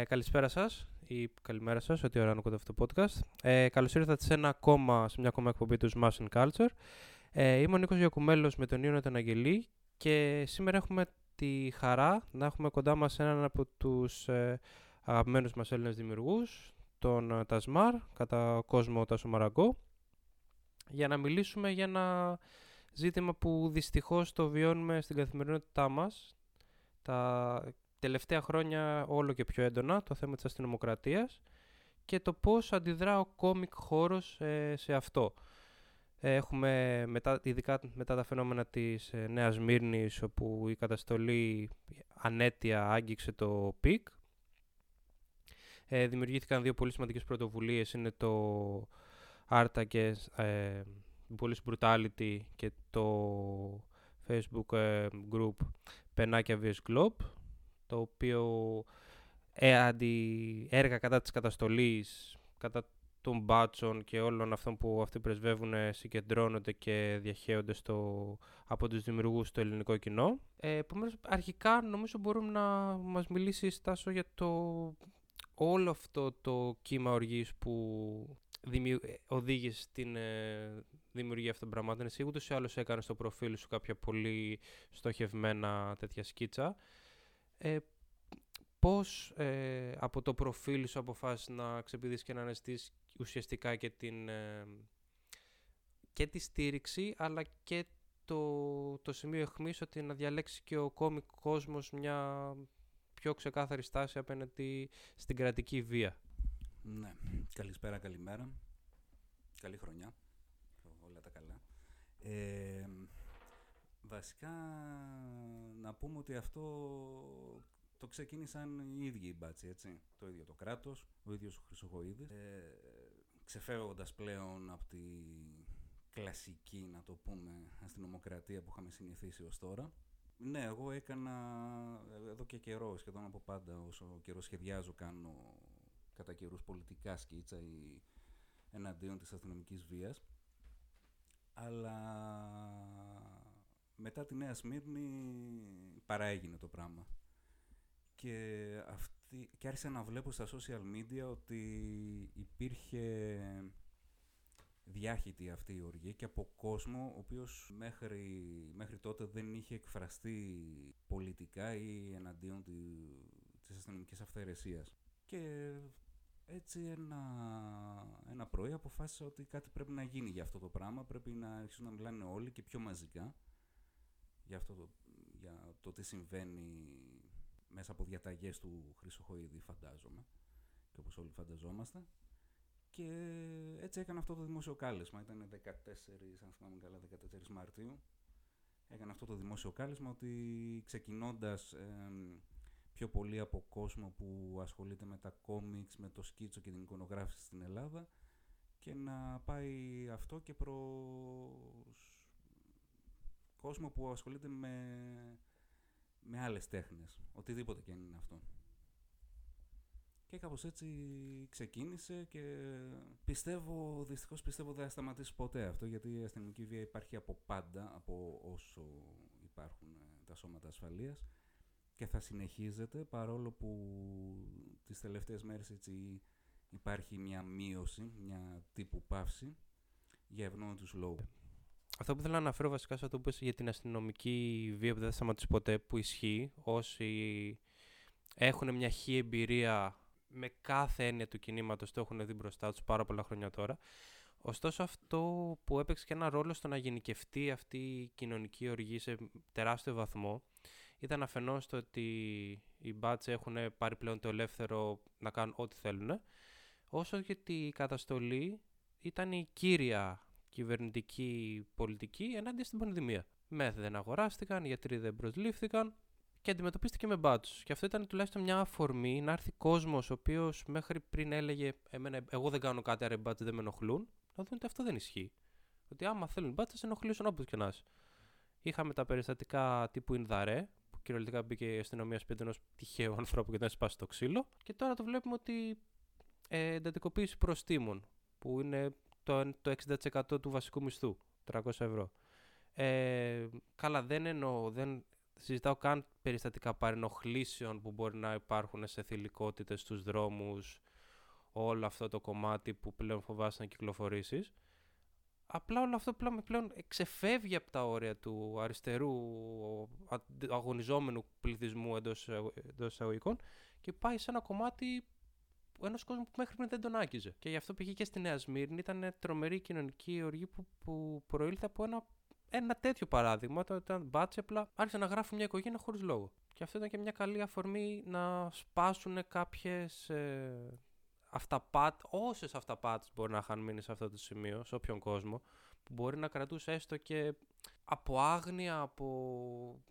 Ε, καλησπέρα σας ή καλημέρα σας, ό,τι ώρα ακούτε αυτό το podcast. Ε, Καλώς ήρθατε σε, ένα ακόμα, σε μια ακόμα εκπομπή του Smashing Culture. Ε, είμαι ο Νίκος Γιακουμέλος με τον Ιωνα τον Αγγελή και σήμερα έχουμε τη χαρά να έχουμε κοντά μας έναν από τους ε, αγαπημένους μας Έλληνες δημιουργούς, τον ε, Τασμάρ, κατά κόσμο Τάσο Μαραγκό, για να μιλήσουμε για ένα ζήτημα που δυστυχώς το βιώνουμε στην καθημερινότητά μας τα τελευταία χρόνια όλο και πιο έντονα το θέμα της αστυνομοκρατίας και το πώς αντιδρά ο comic χώρος ε, σε αυτό. Έχουμε, μετά, ειδικά μετά τα φαινόμενα της ε, Νέας Σμύρνης, όπου η καταστολή άνετα άγγιξε το peak. Ε, δημιουργήθηκαν δύο πολύ σημαντικές πρωτοβουλίες, είναι το Art Against Police Brutality και το Facebook ε, group Πενάκια vs Globe, το οποίο ε, αντι, έργα κατά της καταστολής, κατά των μπάτσων και όλων αυτών που αυτοί πρεσβεύουν συγκεντρώνονται και διαχέονται στο, από τους δημιουργούς στο ελληνικό κοινό. Ε, επομένως, αρχικά νομίζω μπορούμε να μας μιλήσει Στάσο για το όλο αυτό το κύμα οργής που οδήγησε στην ε, δημιουργία αυτών των πραγμάτων. Εσύ ούτως ή άλλως έκανες στο προφίλ σου κάποια πολύ στοχευμένα τέτοια σκίτσα. Ε, πώς ε, από το προφίλ σου αποφάσισες να ξεπηδείς και να αναζητήσεις ουσιαστικά και την, ε, και τη στήριξη αλλά και το, το σημείο εχμής ότι να διαλέξει και ο κόμικ κόσμος μια πιο ξεκάθαρη στάση απέναντι στην κρατική βία; Ναι. Καλησπέρα, καλημέρα. Καλή χρονιά. Όλα τα καλά. Ε, βασικά, να πούμε ότι αυτό το ξεκίνησαν οι ίδιοι οι μπάτσοι, έτσι. Το ίδιο το κράτος, ο ίδιος ο Χρυσογοίδης. Ε, ξεφεύγοντας πλέον από τη κλασική, να το πούμε, αστυνομοκρατία που είχαμε συνηθίσει ως τώρα. Ναι, εγώ έκανα εδώ και καιρό, σχεδόν από πάντα, όσο καιρό σχεδιάζω, κάνω κατά καιρούς πολιτικά σκίτσα ή εναντίον της αστυνομικής βίας. Αλλά μετά τη Νέα Σμύρνη παραέγινε το πράγμα. Και, αυτή, και άρχισα να βλέπω στα social media ότι υπήρχε διάχυτη αυτή η οργή και από κόσμο ο οποίος μέχρι, μέχρι τότε δεν είχε εκφραστεί πολιτικά ή εναντίον τη, της αστυνομικής αυθαιρεσίας. Και έτσι ένα, ένα πρωί αποφάσισα ότι κάτι πρέπει να γίνει για αυτό το πράγμα. Πρέπει να αρχίσουν να μιλάνε όλοι και πιο μαζικά για, αυτό το, για το τι συμβαίνει μέσα από διαταγές του Χρυσοχοίδη φαντάζομαι και όπως όλοι φανταζόμαστε. Και έτσι έκανα αυτό το δημόσιο κάλεσμα. Ήταν 14, αν θυμάμαι καλά, 14 Μαρτίου. Έκανα αυτό το δημόσιο κάλεσμα ότι ξεκινώντας πιο πολύ από κόσμο που ασχολείται με τα κόμιξ, με το σκίτσο και την εικονογράφηση στην Ελλάδα και να πάει αυτό και προς κόσμο που ασχολείται με, με άλλες τέχνες, οτιδήποτε και αν είναι αυτό. Και κάπως έτσι ξεκίνησε και πιστεύω, δυστυχώς πιστεύω δεν θα σταματήσει ποτέ αυτό γιατί η αστυνομική βία υπάρχει από πάντα, από όσο υπάρχουν ε, τα σώματα ασφαλείας και θα συνεχίζεται παρόλο που τις τελευταίες μέρες έτσι υπάρχει μια μείωση, μια τύπου παύση για ευνόητους λόγους. Αυτό που θέλω να αναφέρω βασικά σε αυτό που είπες για την αστυνομική βία που δεν θα σταματήσει ποτέ που ισχύει όσοι έχουν μια χή εμπειρία με κάθε έννοια του κινήματος το έχουν δει μπροστά τους πάρα πολλά χρόνια τώρα. Ωστόσο αυτό που έπαιξε και ένα ρόλο στο να γενικευτεί αυτή η κοινωνική οργή σε τεράστιο βαθμό ήταν αφενός το ότι οι μπάτσε έχουν πάρει πλέον το ελεύθερο να κάνουν ό,τι θέλουν, όσο γιατί η καταστολή ήταν η κύρια κυβερνητική πολιτική ενάντια στην πανδημία. Μεθ δεν αγοράστηκαν, οι γιατροί δεν προσλήφθηκαν και αντιμετωπίστηκε με μπάτσους. Και αυτό ήταν τουλάχιστον μια αφορμή να έρθει κόσμος ο οποίος μέχρι πριν έλεγε εμένα, Εγώ δεν κάνω κάτι, άρα οι μπάτσε δεν με ενοχλούν, να δουν ότι αυτό δεν ισχύει. Ότι άμα θέλουν μπάτσε, ενοχλήσουν όποτε και να Είχαμε τα περιστατικά τύπου Ινδαρέ, κυριολεκτικά μπήκε η αστυνομία σπίτι ενός τυχαίου ανθρώπου και δεν σπάσει το ξύλο. Και τώρα το βλέπουμε ότι ε, εντατικοποίηση προστήμων, που είναι το, το 60% του βασικού μισθού, 300 ευρώ. Ε, καλά, δεν εννοώ, δεν, συζητάω καν περιστατικά παρενοχλήσεων που μπορεί να υπάρχουν σε θηλυκότητες στους δρόμους, όλο αυτό το κομμάτι που πλέον φοβάσαι να κυκλοφορήσεις. Απλά όλο αυτό πλέον, πλέον ξεφεύγει από τα όρια του αριστερού αγωνιζόμενου πληθυσμού εντός, εντός εισαγωγικών και πάει σε ένα κομμάτι ενό κόσμου που μέχρι πριν δεν τον άκυζε. Και γι' αυτό πήγε και στη Νέα Σμύρνη. Ήταν τρομερή κοινωνική οργή που, που προήλθε από ένα, ένα τέτοιο παράδειγμα. Όταν ήταν μπάτσε, απλά άρχισε να γράφει μια οικογένεια χωρίς λόγο. Και αυτό ήταν και μια καλή αφορμή να σπάσουν κάποιες ε, αυταπάτ, όσες αυταπάτες μπορεί να είχαν μείνει σε αυτό το σημείο, σε όποιον κόσμο, που μπορεί να κρατούσε έστω και από άγνοια, από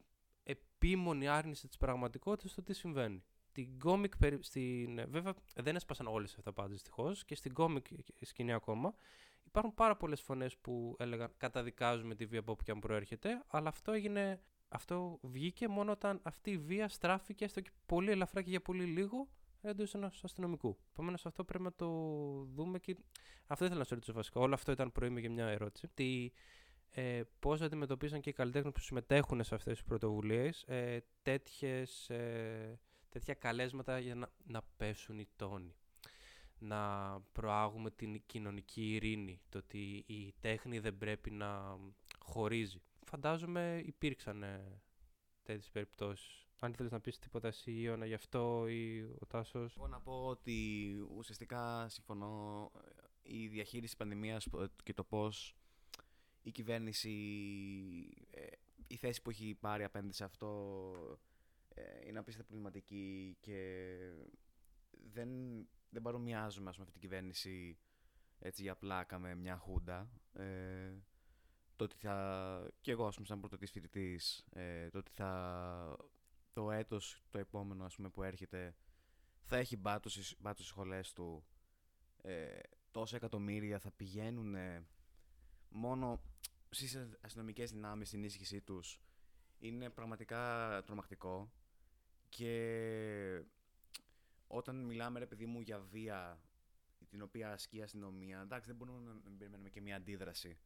επίμονη άρνηση της πραγματικότητας το τι συμβαίνει στην κόμικ, στην, βέβαια δεν έσπασαν όλες αυτά πάντα δυστυχώς και στην κόμικ σκηνή ακόμα υπάρχουν πάρα πολλές φωνές που έλεγαν καταδικάζουμε τη βία από όπου και αν προέρχεται αλλά αυτό έγινε, αυτό βγήκε μόνο όταν αυτή η βία στράφηκε έστω και πολύ ελαφρά και για πολύ λίγο εντός ενός αστυνομικού. Επομένως, αυτό πρέπει να το δούμε και. Αυτό ήθελα να σου ρωτήσω βασικά. Όλο αυτό ήταν προήμιο για μια ερώτηση. Τι, ε, Πώς αντιμετωπίσαν και οι καλλιτέχνες που συμμετέχουν σε αυτές τις πρωτοβουλίες ε, τέτοιες ε, τέτοια καλέσματα για να, να πέσουν οι τόνοι. Να προάγουμε την κοινωνική ειρήνη, το ότι η τέχνη δεν πρέπει να χωρίζει. Φαντάζομαι υπήρξαν ε, τέτοιες περιπτώσεις. Αν θέλεις να πεις τίποτα εσύ Ιωνα γι' αυτό ή ο Τάσος. Εγώ να πω ότι ουσιαστικά συμφωνώ ε, η διαχείριση της πανδημίας και το πώς η κυβέρνηση, ε, η θέση που έχει πάρει απέναντι σε αυτό ε, είναι απίστευτα προβληματική και δεν, δεν παρομοιάζουμε με αυτή την κυβέρνηση έτσι για πλάκα με μια χούντα. Ε, το ότι θα, και εγώ ας πούμε σαν πρωτοτής φοιτητής, ε, το ότι θα, το έτος το επόμενο ας πούμε που έρχεται θα έχει μπάτωσης στις σχολές του ε, τόσα εκατομμύρια θα πηγαίνουν μόνο στις αστυνομικές δυνάμεις στην ίσχυσή τους είναι πραγματικά τρομακτικό και όταν μιλάμε, ρε παιδί μου, για βία την οποία ασκεί η αστυνομία, εντάξει, δεν μπορούμε να περιμένουμε και μια αντίδραση.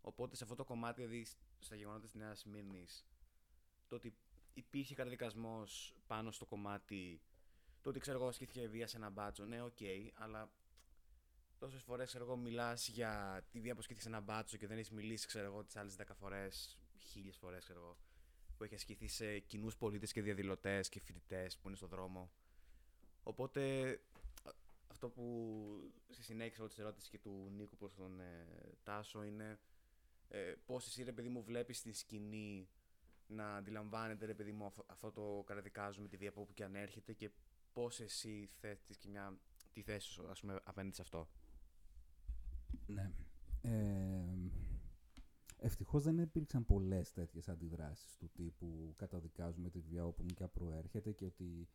Οπότε σε αυτό το κομμάτι, δηλαδή στα γεγονότα της Νέας Σμύρνης, το ότι υπήρχε καταδικασμός πάνω στο κομμάτι, το ότι ξέρω εγώ ασκήθηκε βία σε ένα μπάτσο, ναι, OK, okay, αλλά τόσες φορές εγώ μιλάς για τη βία που ασκήθηκε σε ένα μπάτσο και δεν έχεις μιλήσει, ξέρω εγώ, τις άλλες 10 φορές, χίλιες φορές, ξέρω εγώ που έχει ασκηθεί σε κοινούς πολίτες και διαδηλωτές και φοιτητές που είναι στο δρόμο. Οπότε αυτό που στη συνέχεια της ερώτησης και του Νίκου προς τον ε, Τάσο είναι ε, πώς εσύ ρε παιδί μου βλέπεις την σκηνή να αντιλαμβάνεται ρε παιδί μου αυτό το καταδικάζουμε τη βία από όπου και αν έρχεται και πώς εσύ θέτεις και μια τη θέση σου ας πούμε απέναντι σε αυτό. Ναι. Ε, Ευτυχώς δεν υπήρξαν πολλές τέτοιες αντιδράσεις του τύπου καταδικάζουμε τη βία όπου και προέρχεται και ότι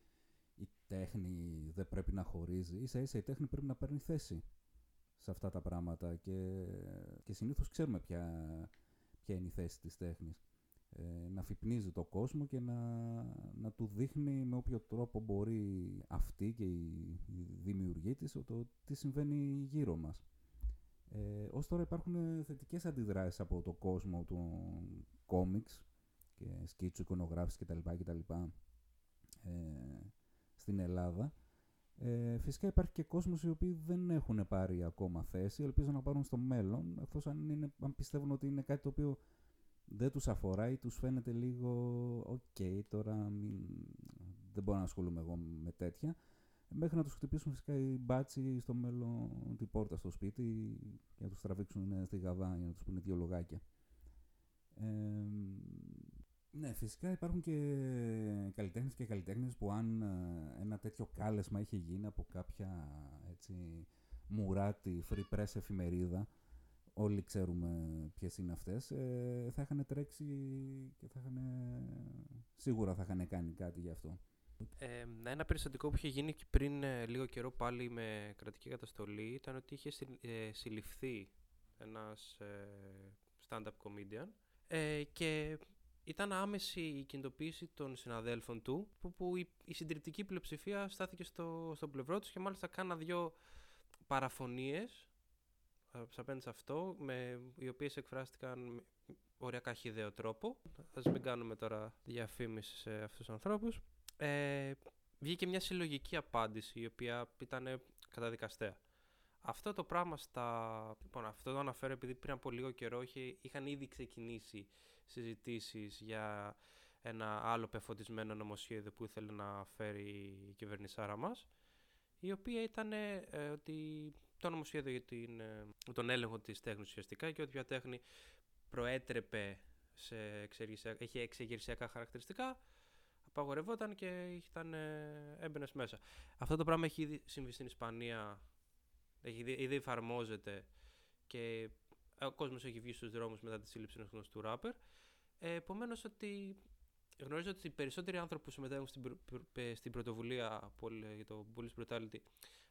η τέχνη δεν πρέπει να χωρίζει. Ίσα ίσα η τέχνη πρέπει να παίρνει θέση σε αυτά τα πράγματα και, και συνήθως ξέρουμε ποια, ποια είναι η θέση της τέχνης. Ε, να φυπνίζει το κόσμο και να, να του δείχνει με όποιο τρόπο μπορεί αυτή και η, η δημιουργή της το τι συμβαίνει γύρω μας. Ε, ως τώρα υπάρχουν θετικές αντιδράσεις από το κόσμο του κόμιξ και σκίτσου, εικονογράφησης κτλ. κτλ ε, στην Ελλάδα. Ε, φυσικά υπάρχει και κόσμος οι οποίοι δεν έχουν πάρει ακόμα θέση, ελπίζω να πάρουν στο μέλλον, εκτός αν, είναι, αν πιστεύουν ότι είναι κάτι το οποίο δεν τους αφορά ή τους φαίνεται λίγο «ok, τώρα μην, δεν μπορώ να ασχολούμαι εγώ με τέτοια» μέχρι να τους χτυπήσουν φυσικά οι μπάτσι στο μέλλον την πόρτα στο σπίτι και να τους τραβήξουν στη γαβά για να τους πούνε δύο λογάκια. Ε, ναι, φυσικά υπάρχουν και καλλιτέχνες και καλλιτέχνες που αν ε, ένα τέτοιο κάλεσμα είχε γίνει από κάποια έτσι, μουράτη free press εφημερίδα, όλοι ξέρουμε ποιες είναι αυτές, ε, θα είχαν τρέξει και θα είχαν, σίγουρα θα είχαν κάνει κάτι γι' αυτό. Ε, ένα περιστατικό που είχε γίνει και πριν ε, λίγο καιρό πάλι με κρατική καταστολή ήταν ότι είχε ε, συλληφθεί ένας ε, stand-up comedian ε, και ήταν άμεση η κινητοποίηση των συναδέλφων του που, που η, η συντριπτική πλειοψηφία στάθηκε στο, στο πλευρό τους και μάλιστα κάνα δύο παραφωνίες απέναντι σε αυτό με, οι οποίες εκφράστηκαν οριακά χιδαίο τρόπο. Ας μην κάνουμε τώρα διαφήμιση σε αυτούς τους ανθρώπους. Ε, βγήκε μια συλλογική απάντηση η οποία ήταν καταδικαστέα. Αυτό το πράγμα στα... Λοιπόν, αυτό το αναφέρω επειδή πριν από λίγο καιρό είχε, είχαν ήδη ξεκινήσει συζητήσεις για ένα άλλο πεφωτισμένο νομοσχέδιο που ήθελε να φέρει η κυβερνησάρα μας η οποία ήταν ε, ότι το νομοσχέδιο για την, ε, τον έλεγχο της τέχνης ουσιαστικά και ότι ποια τέχνη προέτρεπε σε έχει εξεγερσιακά χαρακτηριστικά απαγορευόταν και ήταν, ε, έμπαινες μέσα. Αυτό το πράγμα έχει ήδη συμβεί στην Ισπανία, έχει, ήδη εφαρμόζεται και ο κόσμος έχει βγει στους δρόμους μετά τη σύλληψη ενός γνωστού ράπερ. Ε, Επομένως ότι γνωρίζω ότι οι περισσότεροι άνθρωποι που συμμετέχουν στην, στην πρωτοβουλία για το Police Brutality,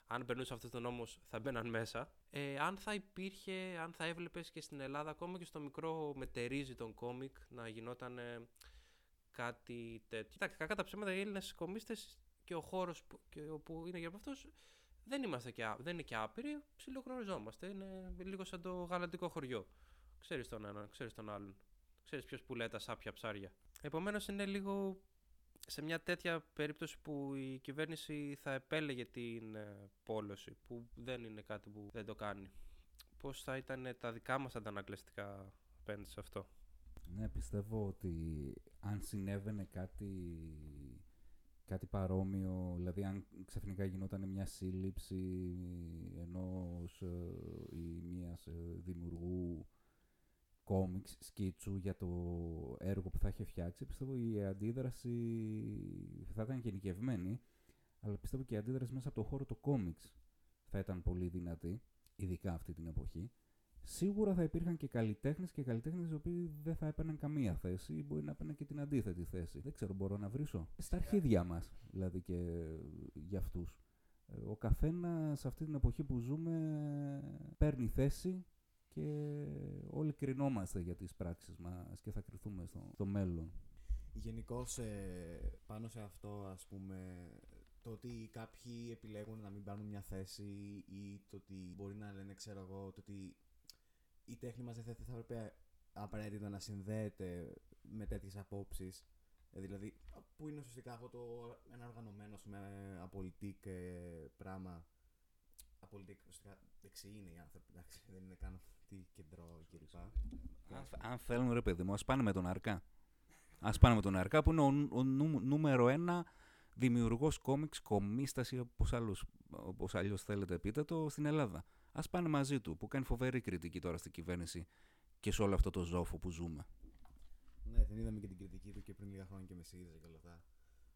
αν περνούσε αυτός το νόμος, θα μπαίναν μέσα. Ε, αν θα υπήρχε, αν θα έβλεπες και στην Ελλάδα, ακόμα και στο μικρό μετερίζει των κόμικ, να γινόταν ε, κάτι τέτοιο. Κοιτάξτε, κακά τα ψέματα, οι Έλληνες κομίστε και ο χώρος που, που είναι για αυτούς δεν, είμαστε και, δεν είναι και άπειροι, ψιλογνωριζόμαστε. Είναι λίγο σαν το γαλαντικό χωριό. Ξέρεις τον έναν, ξέρεις τον άλλον. Ξέρεις ποιος πουλάει τα σάπια ψάρια. Επομένως είναι λίγο σε μια τέτοια περίπτωση που η κυβέρνηση θα επέλεγε την ε, πόλωση, που δεν είναι κάτι που δεν το κάνει. Πώς θα ήταν τα δικά μας αντανακλαστικά απέναντι σε αυτό; Ναι, πιστεύω ότι αν συνέβαινε κάτι, κάτι παρόμοιο, δηλαδή αν ξαφνικά γινόταν μια σύλληψη ενός ε, ή μιας ε, δημιουργού κόμιξ, σκίτσου για το έργο που θα είχε φτιάξει, πιστεύω η αντίδραση θα ήταν γενικευμένη, αλλά πιστεύω και η αντίδραση μέσα από το χώρο του κόμιξ θα ήταν πολύ δυνατή, ειδικά αυτή την εποχή. Σίγουρα θα υπήρχαν και καλλιτέχνες και καλλιτέχνες οι οποίοι δεν θα έπαιρναν καμία θέση ή μπορεί να έπαιρναν και την αντίθετη θέση. Δεν ξέρω, μπορώ να βρίσω; Στα αρχίδια μας, δηλαδή και για αυτούς. Ο καθένας σε αυτή την εποχή που ζούμε παίρνει θέση και όλοι κρινόμαστε για τις πράξεις μας και θα κρυθούμε στο, στο μέλλον. Γενικώ ε, πάνω σε αυτό ας πούμε το ότι κάποιοι επιλέγουν να μην πάρουν μια θέση ή το ότι μπορεί να λένε ξέρω εγώ το ότι η τέχνη μας δεν θα, θα έπρεπε απαραίτητα να συνδέεται με τέτοιες απόψεις ε, δηλαδή που είναι ουσιαστικά αυτό το ένα οργανωμένο με απολυτικ ε, πράγμα απολυτικ ουσιαστικά δεξί είναι οι άνθρωποι εντάξει δεν είναι καν τι κεντρό κλπ. Αν, αν θέλουν ρε παιδί μου, ας πάνε με τον Αρκά. Ας πάνε με τον Αρκά που είναι ο, ο νούμερο ένα δημιουργός κόμιξ, κομίσταση όπως, άλλους, όπως αλλιώς θέλετε πείτε το στην Ελλάδα. Ας πάνε μαζί του που κάνει φοβερή κριτική τώρα στην κυβέρνηση και σε όλο αυτό το ζόφο που ζούμε. Ναι, δεν είδαμε και την κριτική του και πριν λίγα χρόνια και με ΣΥΡΙΖΑ και όλα αυτά.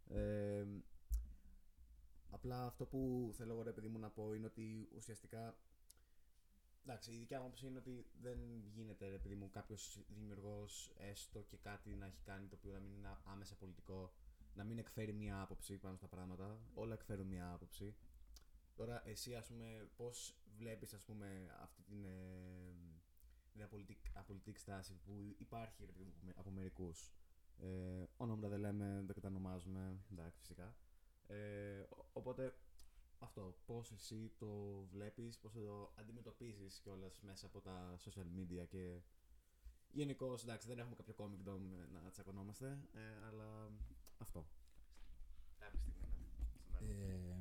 Ε, απλά αυτό που θέλω εγώ ρε παιδί μου να πω είναι ότι ουσιαστικά Εντάξει, η δικιά μου άποψη είναι ότι δεν γίνεται επειδή μου κάποιος δημιουργός έστω και κάτι να έχει κάνει το οποίο να μην είναι άμεσα πολιτικό, να μην εκφέρει μία άποψη πάνω στα πράγματα. Όλα εκφέρουν μία άποψη. Τώρα, εσύ, ας πούμε, πώς βλέπεις, ας πούμε, αυτή την, ε, την απολυτική στάση που υπάρχει από μερικούς; Ε, ονόματα δεν λέμε, δεν κατανομάζουμε. Εντάξει, φυσικά. Ε, οπότε, αυτό, πώς εσύ το βλέπεις, πώς το αντιμετωπίζεις κιόλας μέσα από τα social media και γενικώ εντάξει δεν έχουμε κάποιο comic dome να τσακωνόμαστε, ε, αλλά αυτό. Κάποια στιγμή, ναι.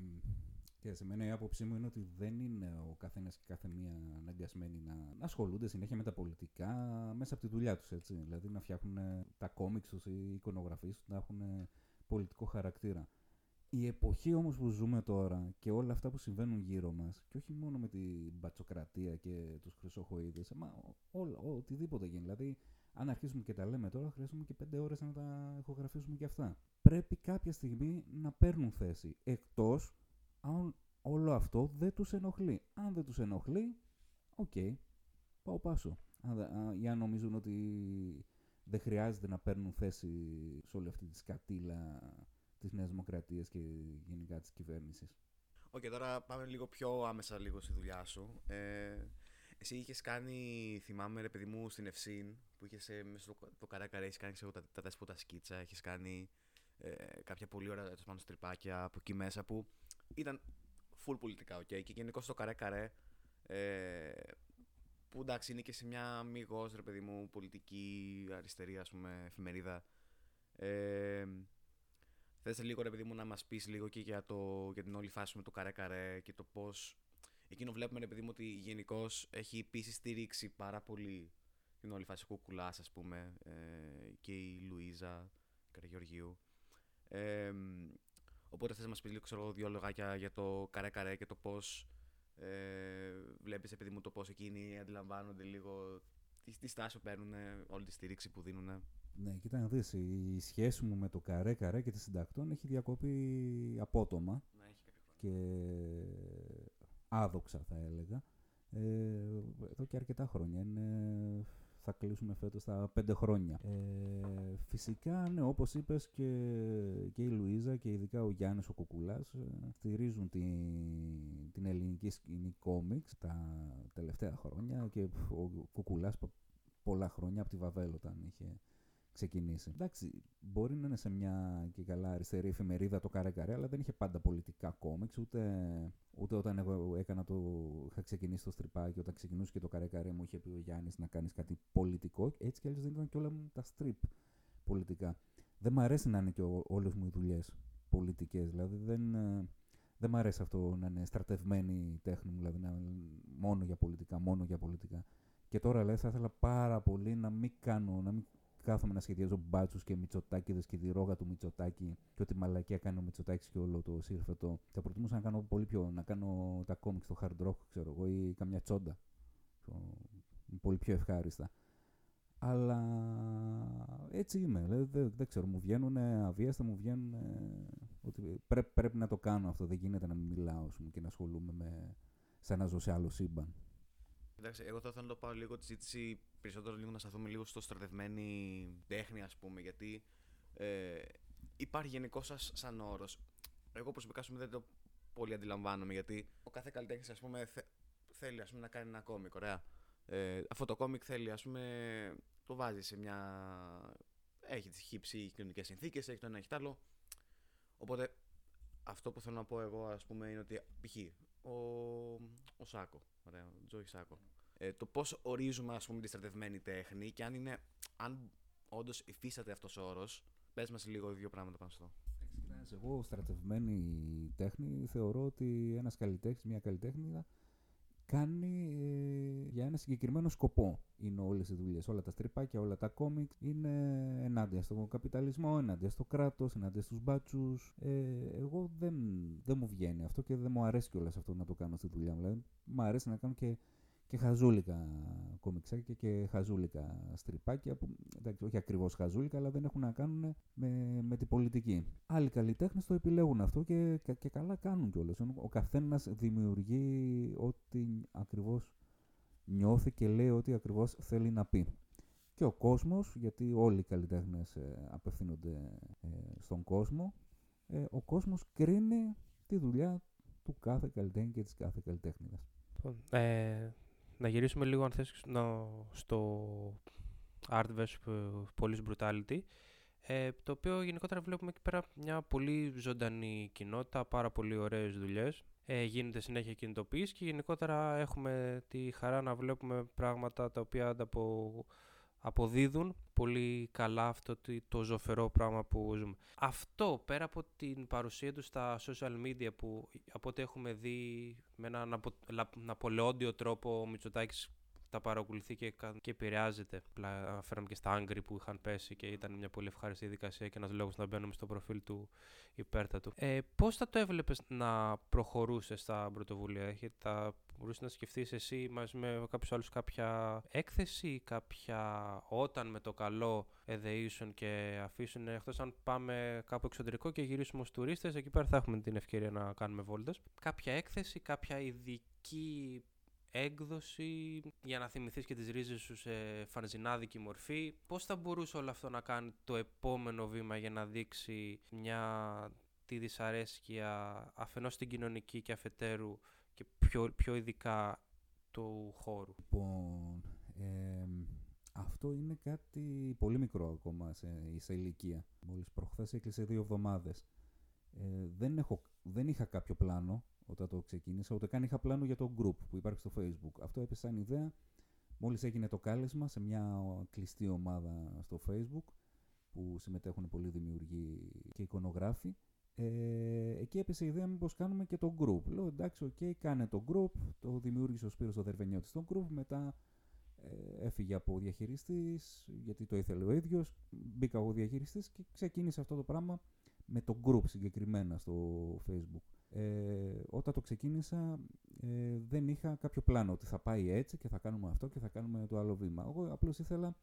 Ε, και σε μένα η άποψή μου είναι ότι δεν είναι ο καθένας και κάθε μία αναγκασμένοι να, να ασχολούνται συνέχεια με τα πολιτικά μέσα από τη δουλειά τους. Δηλαδή να φτιάχνουν τα κόμιξ τους ή οι εικονογραφίες τους να έχουν πολιτικό χαρακτήρα. Η εποχή όμως που ζούμε τώρα και όλα αυτά που συμβαίνουν γύρω μας και όχι μόνο με την μπατσοκρατία και τους χρυσοχοίδες, μα όλα, οτιδήποτε γίνει. Δηλαδή, αν αρχίσουμε και τα λέμε τώρα, χρειάζομαι και πέντε ώρες να τα ηχογραφήσουμε και αυτά. Πρέπει κάποια στιγμή να παίρνουν θέση, εκτός αν όλο αυτό δεν τους ενοχλεί. Αν δεν τους ενοχλεί, ok, okay, πάω πάσο. Αν, αν νομίζουν ότι δεν χρειάζεται να παίρνουν θέση σε όλη αυτή τη σκατήλα της Νέας Δημοκρατίας και γενικά της κυβέρνησης. Ok, okay, τώρα πάμε λίγο πιο άμεσα λίγο στη δουλειά σου. Ε, εσύ είχες κάνει, θυμάμαι ρε παιδί μου, στην ΕφΣυν, που είχες μέσα στο το καρέ έχει κάνει ξέρω, τα, τα αδέσποτα σκίτσα, έχει κάνει ε, κάποια πολύ ωραία έτσι, πάνω στριπάκια από εκεί μέσα που ήταν full πολιτικά, ok. Και γενικώ στο καρέ καρέ, ε, που εντάξει είναι και σε μια μηγός, ρε παιδί μου, πολιτική αριστερή, ας πούμε, εφημερίδα. Ε, θες λίγο, ρε παιδί μου, να μας πεις λίγο και για, το, για την όλη φάση με το καρέ-καρέ και το πώς... Εκείνο βλέπουμε, ρε παιδί μου, ότι γενικώς έχει επίσης στηρίξει πάρα πολύ την όλη φάση κουκουλά, ας πούμε, ε, και η Λουίζα Καραγεωργίου. Ε, οπότε θες να μας πεις λίγο, ξέρω, δύο λογάκια για το καρέ-καρέ και το πώς ε, βλέπεις, επειδή μου το πώς εκείνοι αντιλαμβάνονται λίγο τη, τη στάση που παίρνουν, όλη τη στήριξη που δίνουν. Ναι, κοίτα να δεις, η σχέση μου με το καρέ καρέ και τη συντακτών έχει διακοπεί απότομα Να έχει κάποια χρόνια. και άδοξα θα έλεγα. Ε, εδώ και αρκετά χρόνια. Είναι, θα κλείσουμε φέτος τα πέντε χρόνια. Ε, φυσικά, ναι, όπως είπες και, και η Λουίζα και ειδικά ο Γιάννης ο Κουκουλάς ε, στηρίζουν την, την ελληνική σκηνή κόμιξ τα τελευταία χρόνια και ο Κουκουλάς πο- πολλά χρόνια από τη Βαβέλ όταν είχε ξεκινήσει. Εντάξει, μπορεί να είναι σε μια και καλά αριστερή εφημερίδα το καρέ καρέ, αλλά δεν είχε πάντα πολιτικά κόμιξ, ούτε, ούτε όταν εγώ έκανα το, είχα ξεκινήσει το στριπάκι, όταν ξεκινούσε και το καρέ καρέ μου είχε πει ο Γιάννης να κάνεις κάτι πολιτικό, έτσι κι αλλιώς δεν ήταν και όλα μου τα στριπ πολιτικά. Δεν μ' αρέσει να είναι και ο, όλες μου οι δουλειές πολιτικές, δηλαδή δεν, ε, δεν μ' αρέσει αυτό να είναι στρατευμένη η τέχνη μου, δηλαδή να είναι μόνο για πολιτικά, μόνο για πολιτικά. Και τώρα λέει, θα ήθελα πάρα πολύ να μην κάνω, να μην κάθομαι να σχεδιάζω μπάτσους και μυτσοτάκιδε και τη ρόγα του Μητσοτάκη και ό,τι μαλακία κάνει ο Μητσοτάκης και όλο το σύρφετο. Θα προτιμούσα να κάνω πολύ πιο. να κάνω τα κόμιξ στο hard rock, ξέρω εγώ, ή καμιά τσόντα. Πιο- Πολύ πιο ευχάριστα. Αλλά έτσι είμαι. Δηλαδή, δεν, δεν ξέρω, μου βγαίνουν αβίαστα, μου βγαίνουν. ότι πρέπει, πρέπει να το κάνω αυτό. Δεν γίνεται να μην μιλάω ας πούμε, και να ασχολούμαι με, σαν να ζω σε άλλο σύμπαν. Εντάξει, εγώ θα ήθελα να το πάω λίγο τη συζήτηση περισσότερο λίγο να σταθούμε λίγο στο στρατευμένη τέχνη, ας πούμε, γιατί ε, υπάρχει γενικώ σας σαν όρος. Εγώ προσωπικά ας πούμε, δεν το πολύ αντιλαμβάνομαι, γιατί ο κάθε καλλιτέχνης, ας πούμε, θε- θέλει ας πούμε, να κάνει ένα κόμικ, ωραία. Ε, αυτό το κόμικ θέλει, ας πούμε, το βάζει σε μια. Έχει τις χύψη κοινωνικές συνθήκες, έχει το ένα, έχει το άλλο. Οπότε αυτό που θέλω να πω εγώ, ας πούμε, είναι ότι π.χ. Ο, ο Σάκο, ωραία, ο Τζόι Σάκο. Ε, το πώς ορίζουμε, ας πούμε, τη στρατευμένη τέχνη και αν είναι. Αν όντως υφίσταται αυτός ο όρος, πες μας λίγο δύο πράγματα πάνω στο. Κοιτάξτε, Εγώ, στρατευμένη τέχνη, θεωρώ ότι ένας καλλιτέχνης, μια καλλιτέχνη κάνει ε, για ένα συγκεκριμένο σκοπό. Είναι όλες οι δουλειές, όλα τα στριπάκια, όλα τα κόμιξ. Είναι ενάντια στον καπιταλισμό, ενάντια στο κράτος, ενάντια στους μπάτσους. Ε, εγώ δεν, δεν μου βγαίνει αυτό και δεν μου αρέσει κιόλας αυτό να το κάνω στη δουλειά μου. Δηλαδή, μου αρέσει να κάνω και και χαζούλικα κομιξάκια και χαζούλικα στριπάκια που εντάξει, όχι ακριβώς χαζούλικα αλλά δεν έχουν να κάνουν με, με την πολιτική. Άλλοι καλλιτέχνες το επιλέγουν αυτό και, και, και καλά κάνουν κιόλας. Ο καθένας δημιουργεί ό,τι ακριβώς νιώθει και λέει ό,τι ακριβώς θέλει να πει. Και ο κόσμος, γιατί όλοι οι καλλιτέχνες ε, απευθύνονται ε, στον κόσμο, ε, ο κόσμος κρίνει τη δουλειά του κάθε καλλιτέχνη και της κάθε καλλιτέχνηδας. Λοιπόν, ε, να γυρίσουμε λίγο αν θες να- στο Art vs Police Brutality ε, το οποίο γενικότερα βλέπουμε εκεί πέρα μια πολύ ζωντανή κοινότητα, πάρα πολύ ωραίες δουλειές. Ε, γίνεται συνέχεια κινητοποίηση και γενικότερα έχουμε τη χαρά να βλέπουμε πράγματα τα οποία ανταπο, αποδίδουν πολύ καλά αυτό το, το ζωφερό πράγμα που ζούμε. Αυτό πέρα από την παρουσία τους στα social media που από ό,τι έχουμε δει με έναν απο, λα- ναπολεόντιο τρόπο ο Μητσοτάκης τα παρακολουθεί και, κα- και επηρεάζεται. Απλά αναφέραμε και στα Άγκρη που είχαν πέσει και ήταν μια πολύ ευχάριστη διαδικασία και ένας λόγος να μπαίνουμε στο προφίλ του υπέρτατου. Ε, πώς θα το έβλεπες να προχωρούσες στα πρωτοβουλία, έχετε τα μπορούσες να σκεφτείς εσύ μαζί με κάποιους άλλους κάποια έκθεση, κάποια όταν με το καλό εδεήσουν και αφήσουν εκτός αν πάμε κάπου εξωτερικό και γυρίσουμε ως τουρίστες, εκεί πέρα θα έχουμε την ευκαιρία να κάνουμε βόλτες. Κάποια έκθεση, κάποια ειδική έκδοση για να θυμηθείς και τις ρίζες σου σε φανζινάδικη μορφή. Πώς θα μπορούσε όλο αυτό να κάνει το επόμενο βήμα για να δείξει μια τη δυσαρέσκεια αφενός στην κοινωνική και αφετέρου και πιο, πιο ειδικά του χώρου; Λοιπόν, εμ, αυτό είναι κάτι πολύ μικρό ακόμα σε, σε ηλικία. Μόλις προχθές έκλεισε δύο εβδομάδες. Ε, δεν, έχω, δεν είχα κάποιο πλάνο όταν το ξεκίνησα, ούτε καν είχα πλάνο για το group που υπάρχει στο facebook. Αυτό έπεσε σαν ιδέα Μόλις έγινε το κάλεσμα σε μια κλειστή ομάδα στο facebook που συμμετέχουν πολλοί δημιουργοί και εικονογράφοι ε, εκεί έπεσε η ιδέα μήπως κάνουμε και το group. Λέω εντάξει, ok, okay, κάνε το group. Το δημιούργησε ο Σπύρος ο Δερβενιώτης το group. Μετά ε, έφυγε από διαχειριστής, γιατί το ήθελε ο ίδιος. Μπήκα εγώ διαχειριστής και ξεκίνησε αυτό το πράγμα με το group συγκεκριμένα στο facebook. Ε, όταν το ξεκίνησα ε, δεν είχα κάποιο πλάνο ότι θα πάει έτσι και θα κάνουμε αυτό και θα κάνουμε το άλλο βήμα. Εγώ απλώς ήθελα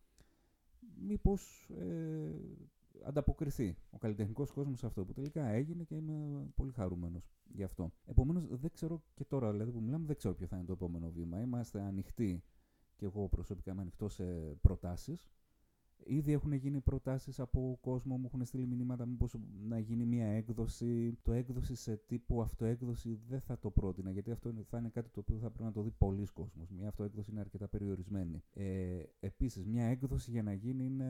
μήπως ε, ανταποκριθεί ο καλλιτεχνικός κόσμος σε αυτό που τελικά έγινε και είμαι πολύ χαρούμενος γι' αυτό. Επομένως, δεν ξέρω και τώρα δηλαδή που μιλάμε, δεν ξέρω ποιο θα είναι το επόμενο βήμα. Είμαστε ανοιχτοί και εγώ προσωπικά είμαι ανοιχτός σε προτάσεις. Ήδη έχουν γίνει προτάσεις από κόσμο, μου έχουν στείλει μηνύματα μήπως να γίνει μια έκδοση. Το έκδοση σε τύπου αυτοέκδοση δεν θα το πρότεινα, γιατί αυτό θα είναι κάτι το οποίο θα πρέπει να το δει πολλοί κόσμος. Μια αυτοέκδοση είναι αρκετά περιορισμένη. Ε, επίσης, μια έκδοση για να γίνει είναι...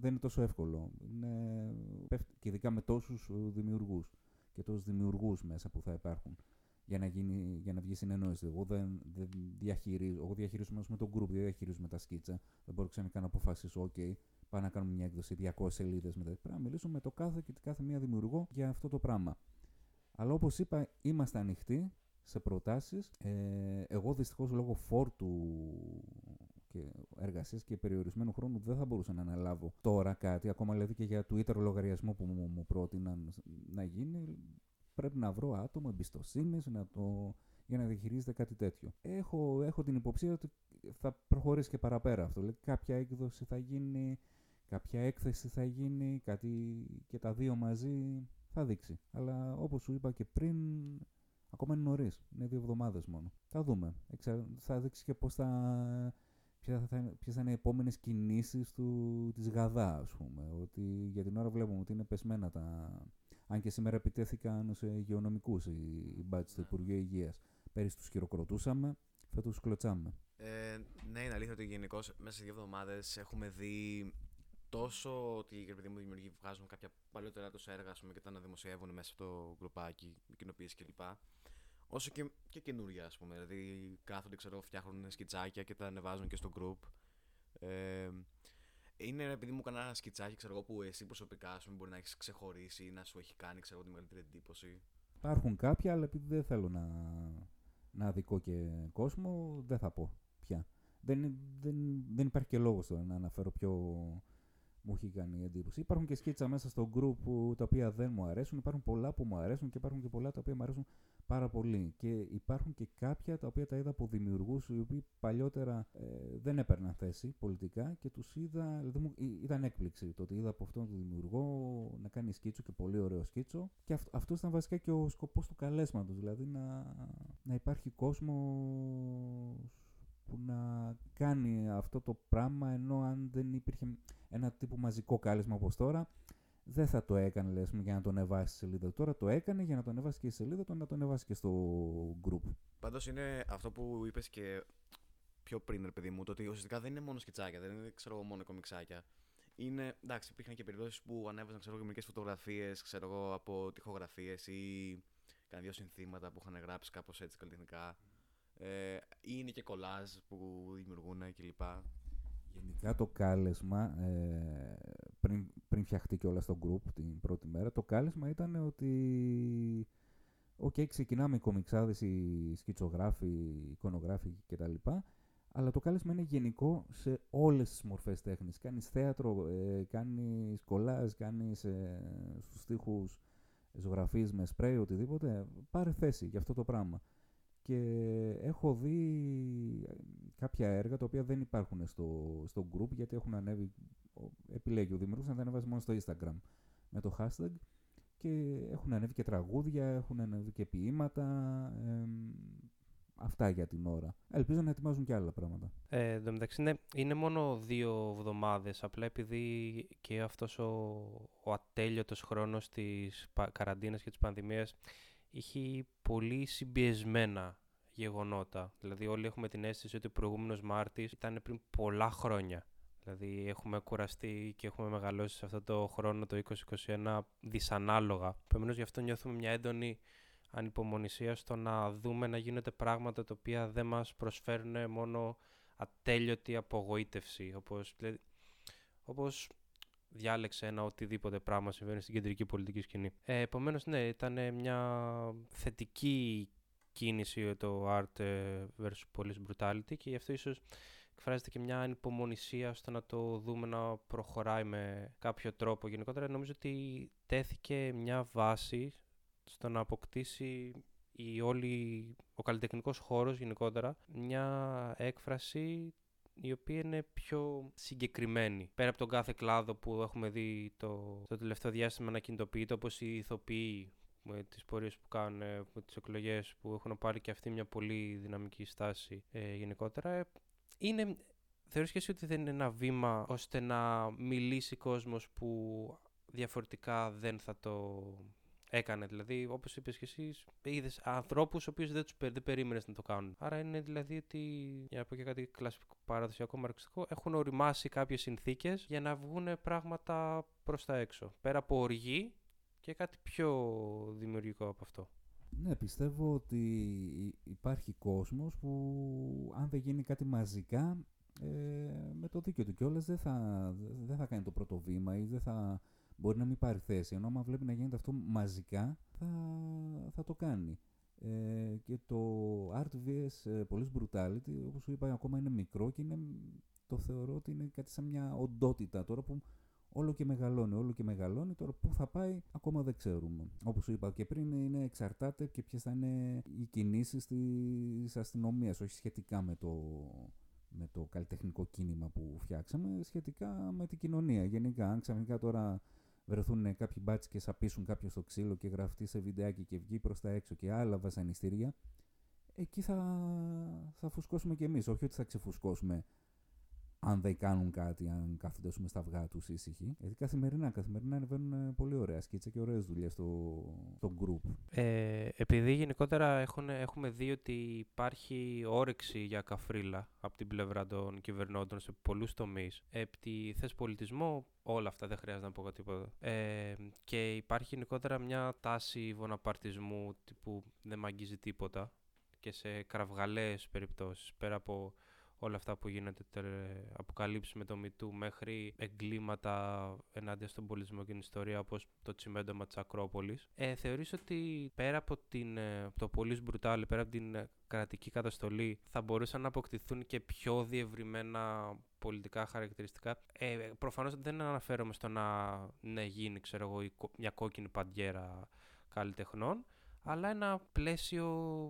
δεν είναι τόσο εύκολο. Είναι... Και ειδικά με τόσους δημιουργούς και τόσους δημιουργούς μέσα που θα υπάρχουν για να, γίνει, για να βγει συνεννόηση. Εγώ δεν, δεν διαχειρίζω, εγώ διαχειρίζομαι με τον group, δεν διαχειρίζομαι τα σκίτσα. Δεν μπορώ ξαφνικά να αποφασίσω, OK, πάμε να κάνουμε μια έκδοση 200 σελίδες μετά. Πρέπει να μιλήσω με το κάθε και κάθε μία δημιουργό για αυτό το πράγμα. Αλλά όπως είπα, είμαστε ανοιχτοί σε προτάσεις. Ε, εγώ δυστυχώς λόγω φόρτου και εργασίας και περιορισμένου χρόνου δεν θα μπορούσα να αναλάβω τώρα κάτι, ακόμα δηλαδή και για Twitter λογαριασμό που μου, μου πρότειναν να γίνει πρέπει να βρω άτομο εμπιστοσύνης το... για να διαχειρίζεται κάτι τέτοιο. Έχω, έχω την υποψία ότι θα προχωρήσει και παραπέρα αυτό. Δηλαδή, κάποια έκδοση θα γίνει, κάποια έκθεση θα γίνει, κάτι και τα δύο μαζί θα δείξει. Αλλά όπως σου είπα και πριν, ακόμα είναι νωρίς. Είναι δύο εβδομάδες μόνο. Θα δούμε. Θα δείξει και πώς θα... Ποιες θα, ποιες θα είναι οι επόμενες κινήσεις του, της Γαδά, ας πούμε. Ότι για την ώρα βλέπουμε ότι είναι πεσμένα τα, αν και σήμερα επιτέθηκαν σε υγειονομικούς οι μπάτσε του Υπουργείου Υγείας. Πέρυσι τους χειροκροτούσαμε, φέτος τους κλωτσάμε. Ε, ναι, είναι αλήθεια ότι γενικώς μέσα σε δύο εβδομάδες έχουμε δει τόσο ότι οι παιδί μου δημιουργοί βγάζουν κάποια παλιότερα τους έργα πούμε, και τα να δημοσιεύουν μέσα στο γκρουπάκι, κοινοποίηση κλπ. Όσο και, και καινούργια, ας πούμε. Δηλαδή κάθονται, ξέρω, φτιάχνουν σκιτσάκια και τα ανεβάζουν και στο group. Ε, είναι επειδή μου έκανα ένα σκιτσάκι, ξέρω εγώ, που εσύ προσωπικά σου μπορεί να έχεις ξεχωρίσει ή να σου έχει κάνει ξέρω, τη μεγαλύτερη εντύπωση. Υπάρχουν κάποια, αλλά επειδή δεν θέλω να, να δικό και κόσμο, δεν θα πω πια. Δεν, δεν, δεν υπάρχει και λόγος να αναφέρω πιο μου έχει κάνει εντύπωση. Υπάρχουν και σκίτσα μέσα στο group που, τα οποία δεν μου αρέσουν. Υπάρχουν πολλά που μου αρέσουν και υπάρχουν και πολλά τα οποία μου αρέσουν πάρα πολύ. Και υπάρχουν και κάποια τα οποία τα είδα από δημιουργούς οι οποίοι παλιότερα ε, δεν έπαιρναν θέση πολιτικά και τους είδα. Δηλαδή μου ήταν έκπληξη το ότι είδα από αυτόν τον δημιουργό να κάνει σκίτσο και πολύ ωραίο σκίτσο. Και αυτό, αυτός ήταν βασικά και ο σκοπός του καλέσματος. Δηλαδή να, να υπάρχει κόσμος που να κάνει αυτό το πράγμα ενώ αν δεν υπήρχε ένα τύπο μαζικό κάλεσμα όπως τώρα δεν θα το έκανε λες, για να το ανεβάσει στη σελίδα. Τώρα το έκανε για να το ανεβάσει και στη σελίδα του, να το ανεβάσει και στο group. Πάντως είναι αυτό που είπες και πιο πριν, ρε παιδί μου, το ότι ουσιαστικά δεν είναι μόνο σκητσάκια, δεν είναι ξέρω, μόνο κομιξάκια. Είναι, εντάξει, υπήρχαν και περιπτώσεις που ανέβαζαν ξέρω, μερικές φωτογραφίες από τυχογραφίες ή κανένα δύο συνθήματα που είχαν γράψει κάπως έτσι καλλιτεχνικά. Ε, είναι και κολάζ που δημιουργούν κλπ. Γενικά το κάλεσμα, ε, πριν, πριν φτιαχτεί και όλα στο group την πρώτη μέρα, το κάλεσμα ήταν ότι Ok, okay, ξεκινάμε οι κομιξάδες, οι σκητσογράφοι, οι εικονογράφοι κτλ. Αλλά το κάλεσμα είναι γενικό σε όλες τις μορφές τέχνης. Κάνεις θέατρο, ε, κάνεις κολάζ, κάνεις ε, στους τοίχους ζωγραφίζεις με σπρέι, οτιδήποτε. Πάρε θέση για αυτό το πράγμα και έχω δει κάποια έργα τα οποία δεν υπάρχουν στο, στο group γιατί έχουν ανέβει, επιλέγει ο δημιουργός να τα ανεβάζει μόνο στο Instagram με το hashtag και έχουν ανέβει και τραγούδια, έχουν ανέβει και ποίηματα, αυτά για την ώρα. Ελπίζω να ετοιμάζουν και άλλα πράγματα. Ε, εν τω μεταξύ είναι, είναι μόνο δύο εβδομάδες, απλά επειδή και αυτός ο, ο ατέλειωτος χρόνος της καραντίνας και της πανδημίας έχει πολύ συμπιεσμένα γεγονότα. Δηλαδή όλοι έχουμε την αίσθηση ότι ο προηγούμενος Μάρτης ήταν πριν πολλά χρόνια. Δηλαδή έχουμε κουραστεί και έχουμε μεγαλώσει σε αυτό το χρόνο το 2021 δυσανάλογα. Επομένως γι' αυτό νιώθουμε μια έντονη ανυπομονησία στο να δούμε να γίνονται πράγματα τα οποία δεν μας προσφέρουν μόνο ατέλειωτη απογοήτευση. Όπως, δηλαδή, όπως διάλεξε ένα οτιδήποτε πράγμα συμβαίνει στην κεντρική πολιτική σκηνή. Ε, επομένως, ναι, ήταν μια θετική κίνηση το art ε, versus police brutality και γι' αυτό ίσως εκφράζεται και μια ανυπομονησία ώστε να το δούμε να προχωράει με κάποιο τρόπο. Γενικότερα νομίζω ότι τέθηκε μια βάση στο να αποκτήσει η όλη, ο καλλιτεχνικός χώρος γενικότερα μια έκφραση η οποία είναι πιο συγκεκριμένη. Πέρα από τον κάθε κλάδο που έχουμε δει το, το τελευταίο διάστημα να κινητοποιείται, όπως οι ηθοποιοί με τις πορείες που κάνουν, με τις εκλογές που έχουν πάρει και αυτή μια πολύ δυναμική στάση ε, γενικότερα. Ε, είναι, θεωρείς και εσύ ότι δεν είναι ένα βήμα ώστε να μιλήσει κόσμος που διαφορετικά δεν θα το έκανε. Δηλαδή, όπως είπες και εσύ, είδες ανθρώπους οι οποίους δεν τους δεν περίμενες να το κάνουν. Άρα είναι δηλαδή ότι, για να πω και κάτι κλασικό παραδοσιακό μαρξιστικό, έχουν οριμάσει κάποιες συνθήκες για να βγουν πράγματα προς τα έξω. Πέρα από οργή και κάτι πιο δημιουργικό από αυτό. Ναι, πιστεύω ότι υπάρχει κόσμος που αν δεν γίνει κάτι μαζικά ε, με το δίκιο του κιόλας δεν θα, δεν θα κάνει το πρώτο βήμα ή δεν θα μπορεί να μην πάρει θέση. Ενώ άμα βλέπει να γίνεται αυτό μαζικά θα, θα το κάνει. Ε, και το Art vs ε, Police Brutality, όπως σου είπα, ακόμα είναι μικρό και είναι, το θεωρώ ότι είναι κάτι σαν μια οντότητα τώρα που όλο και μεγαλώνει, όλο και μεγαλώνει. Τώρα πού θα πάει, ακόμα δεν ξέρουμε. Όπως σου είπα και πριν, είναι εξαρτάται και ποιες θα είναι οι κινήσεις της αστυνομίας, όχι σχετικά με το, με το καλλιτεχνικό κίνημα που φτιάξαμε, σχετικά με την κοινωνία. Γενικά, αν ξαφνικά τώρα βρεθούν κάποιοι μπάτσι και σαπίσουν κάποιο στο ξύλο και γραφτεί σε βιντεάκι και βγει προς τα έξω και άλλα βασανιστήρια, εκεί θα, θα φουσκώσουμε κι εμείς. Όχι ότι θα ξεφουσκώσουμε αν δεν κάνουν κάτι, αν κάθονται πούμε, στα αυγά τους ήσυχοι. Γιατί καθημερινά, καθημερινά ανεβαίνουν ε, πολύ ωραία σκίτσα και ωραίες δουλειές στο, στο group. Ε, επειδή γενικότερα έχουν, έχουμε δει ότι υπάρχει όρεξη για καφρίλα από την πλευρά των κυβερνώντων σε πολλούς τομείς. Επί θες πολιτισμό, όλα αυτά δεν χρειάζεται να πω τίποτα. Ε, και υπάρχει γενικότερα μια τάση βοναπαρτισμού που δεν μαγγίζει τίποτα και σε κραυγαλαίες περιπτώσεις πέρα από όλα αυτά που γίνεται αποκαλύψει με το MeToo μέχρι εγκλήματα ενάντια στον πολιτισμό και την ιστορία όπως το τσιμέντομα της Ακρόπολης. Ε, θεωρείς ότι πέρα από την, ε, το πολύ μπρουτάλ, πέρα από την ε, κρατική καταστολή θα μπορούσαν να αποκτηθούν και πιο διευρυμένα πολιτικά χαρακτηριστικά; Ε, προφανώς δεν αναφέρομαι στο να ναι, γίνει ξέρω εγώ, μια κόκκινη παντιέρα καλλιτεχνών, αλλά ένα πλαίσιο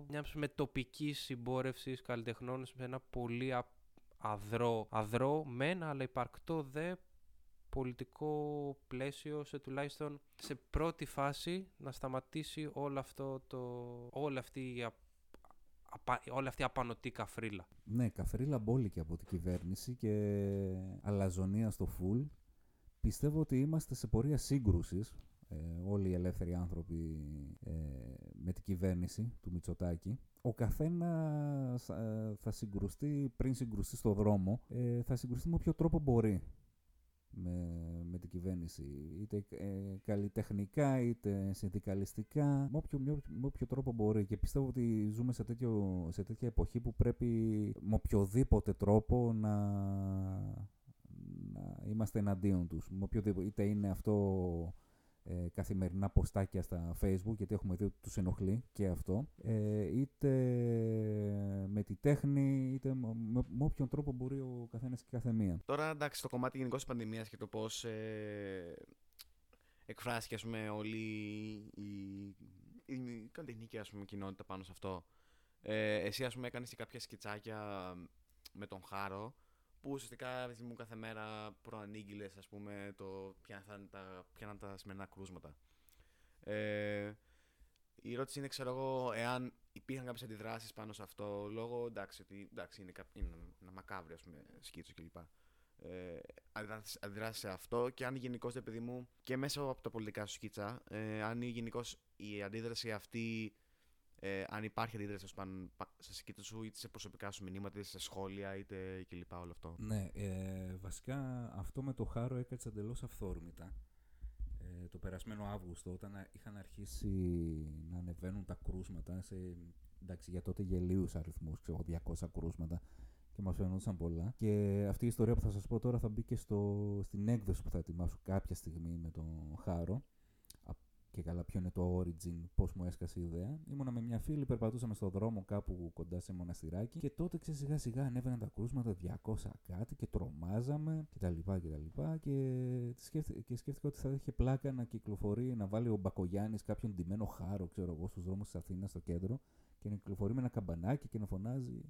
μιας με τοπικής συμπόρευσης καλλιτεχνών σε ένα πολύ αδρό, αδρό μεν, αλλά υπαρκτό δε πολιτικό πλαίσιο σε τουλάχιστον σε πρώτη φάση να σταματήσει όλο αυτό το, όλη αυτή η όλη αυτή η απανοτή καφρίλα. Ναι, καφρίλα μπόλικη από την κυβέρνηση και αλαζονία στο φουλ. Πιστεύω ότι είμαστε σε πορεία σύγκρουσης ε, όλοι οι ελεύθεροι άνθρωποι ε, με την κυβέρνηση του Μητσοτάκη. Ο καθένας ε, θα συγκρουστεί, πριν συγκρουστεί στο δρόμο, ε, θα συγκρουστεί με όποιο τρόπο μπορεί με, με την κυβέρνηση. Είτε καλλιτεχνικά, είτε συνδικαλιστικά, με όποιο, με όποιο τρόπο μπορεί. Και πιστεύω ότι ζούμε σε, τέτοιο, σε τέτοια εποχή που πρέπει με οποιοδήποτε τρόπο να, να είμαστε εναντίον τους. Με οποιοδήποτε, είτε είναι αυτό ε, καθημερινά ποστάκια στα facebook γιατί έχουμε δει ότι τους ενοχλεί και αυτό. Ε, είτε με τη τέχνη είτε με, με, όποιον τρόπο μπορεί ο καθένας και κάθε μία. Τώρα εντάξει το κομμάτι γενικώς της πανδημίας και το πώς ε, εκφράστηκε ας πούμε όλη η, η, η καλλιτεχνική ας πούμε, κοινότητα πάνω σε αυτό. Ε, εσύ ας πούμε έκανες και κάποια σκητσάκια με τον Χάρο που ουσιαστικά μου κάθε μέρα προανήγγειλες ας πούμε το ποια θα είναι τα, ποια είναι τα σημερινά κρούσματα. Ε, η ερώτηση είναι, ξέρω εγώ, εάν υπήρχαν κάποιες αντιδράσεις πάνω σε αυτό, λόγω εντάξει, ότι, εντάξει είναι, είναι ένα μακάβριο ας πούμε, σκίτσο κλπ. Ε, αντιδράσεις σε αυτό και αν γενικώς, παιδί μου, και μέσα από τα πολιτικά σου σκίτσα, ε, αν γενικώς η αντίδραση αυτή ε, αν υπάρχει αντίδραση σε σκήτη σου, είτε σε προσωπικά σου μηνύματα, είτε σε σχόλια, είτε κλπ. Όλο αυτό. Ναι, ε, βασικά αυτό με το χάρο έκατσε εντελώς αυθόρμητα. Ε, το περασμένο Αύγουστο, όταν είχαν αρχίσει να ανεβαίνουν τα κρούσματα σε, εντάξει, για τότε γελίους αριθμούς, ξέρω, 200 κρούσματα και μας φαινόντουσαν πολλά. Και αυτή η ιστορία που θα σας πω τώρα θα μπει και στο, στην έκδοση που θα ετοιμάσω κάποια στιγμή με τον Χάρο. Και καλά, ποιο είναι το origin, πώς μου έσκασε η ιδέα. Ήμουνα με μια φίλη, περπατούσαμε στον δρόμο κάπου κοντά σε μοναστηράκι και τότε ξέρεις σιγά σιγά ανέβαιναν τα κρούσματα 200 κάτι και τρομάζαμε κτλ. Και, και, και, σκέφτηκα, και σκέφτηκα ότι θα είχε πλάκα να κυκλοφορεί, να βάλει ο Μπακογιάννης κάποιον ντυμένο χάρο, ξέρω εγώ, στους δρόμους της Αθήνας στο κέντρο και να κυκλοφορεί με ένα καμπανάκι και να φωνάζει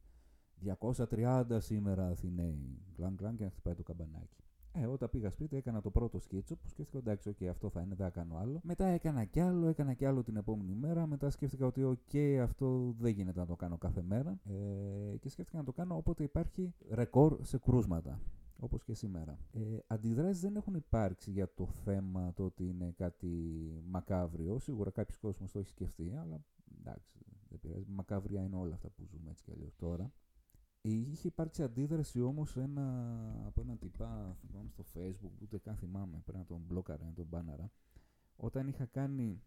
230 σήμερα Αθηναίοι. Γκλαν γκλαν και να χτυπάει το καμπανάκι. Ε, όταν πήγα σπίτι έκανα το πρώτο σκίτσο που σκέφτηκα εντάξει, okay, αυτό θα είναι, δεν θα κάνω άλλο. Μετά έκανα κι άλλο, έκανα κι άλλο την επόμενη μέρα. Μετά σκέφτηκα ότι ok, αυτό δεν γίνεται να το κάνω κάθε μέρα. Ε, και σκέφτηκα να το κάνω όποτε υπάρχει ρεκόρ σε κρούσματα. Όπως και σήμερα. Ε, Αντιδράσεις δεν έχουν υπάρξει για το θέμα το ότι είναι κάτι μακάβριο. Σίγουρα κάποιος κόσμος το έχει σκεφτεί, αλλά εντάξει, δεν πειράζει. Μακάβρια είναι όλα αυτά που ζούμε έτσι κι αλλιώς τώρα. Είχε υπάρξει αντίδραση όμως ένα, από έναν τυπά θυμάμαι στο facebook, ούτε καν θυμάμαι, πρέπει να τον μπλόκαρα, να τον μπάναρα, όταν είχα κάνει